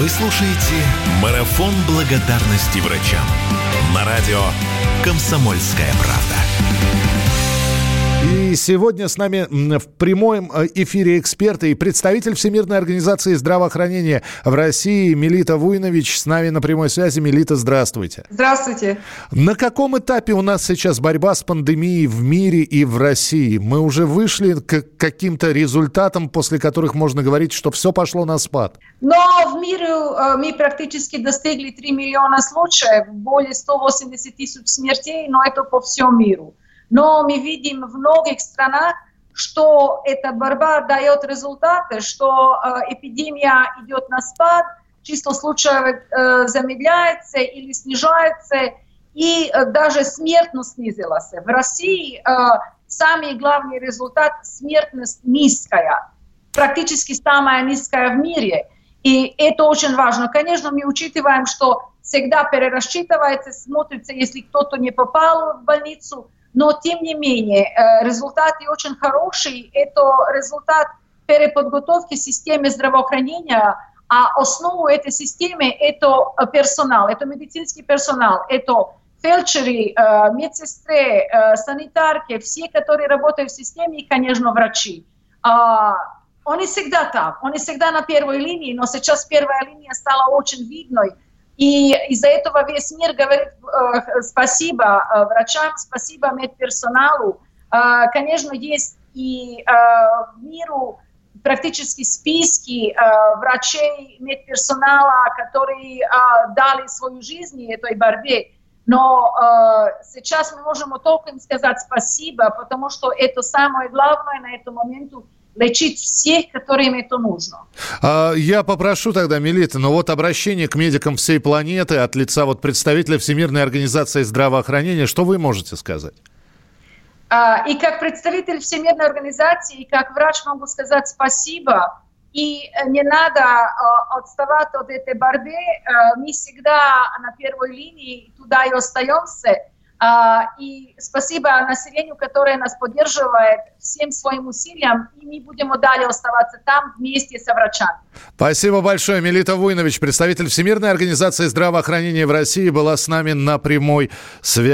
Вы слушаете «Марафон благодарности врачам» на радио «Комсомольская правда». И сегодня с нами в прямом э, эфире эксперты и представитель Всемирной организации здравоохранения в России Мелита Вуйнович с нами на прямой связи. Мелита, здравствуйте. Здравствуйте. На каком этапе у нас сейчас борьба с пандемией в мире и в России? Мы уже вышли к каким-то результатам, после которых можно говорить, что все пошло на спад? Но в мире э, мы практически достигли 3 миллиона случаев, более 180 тысяч смертей, но это по всему миру. Но мы видим в многих странах, что эта борьба дает результаты, что э, эпидемия идет на спад, число случаев э, замедляется или снижается, и э, даже смертность снизилась. В России самый главный результат – смертность низкая, практически самая низкая в мире. И это очень важно. Конечно, мы учитываем, что всегда перерасчитывается, смотрится, если кто-то не попал в больницу – но тем не менее э, результаты очень хорошие. Это результат переподготовки системы здравоохранения, а основу этой системы это персонал, это медицинский персонал, это фельдшеры, э, медсестры, э, санитарки, все, которые работают в системе, и, конечно, врачи. А, они всегда там, они всегда на первой линии, но сейчас первая линия стала очень видной, и из-за этого весь мир говорит э, спасибо э, врачам, спасибо медперсоналу. Э, конечно, есть и э, миру практически списки э, врачей, медперсонала, которые э, дали свою жизнь этой борьбе. Но э, сейчас мы можем только им сказать спасибо, потому что это самое главное на этом моменту лечить всех, которым это нужно. А, я попрошу тогда, Мелита, но вот обращение к медикам всей планеты от лица вот представителя Всемирной организации здравоохранения, что вы можете сказать? А, и как представитель Всемирной организации, и как врач могу сказать спасибо. И э, не надо э, отставать от этой борьбы. Э, мы всегда на первой линии туда и остаемся. А, и спасибо населению, которое нас поддерживает всем своим усилиям, и мы будем далее оставаться там вместе с врачами. Спасибо большое. Мелита Вуйнович, представитель Всемирной организации здравоохранения в России, была с нами на прямой связи.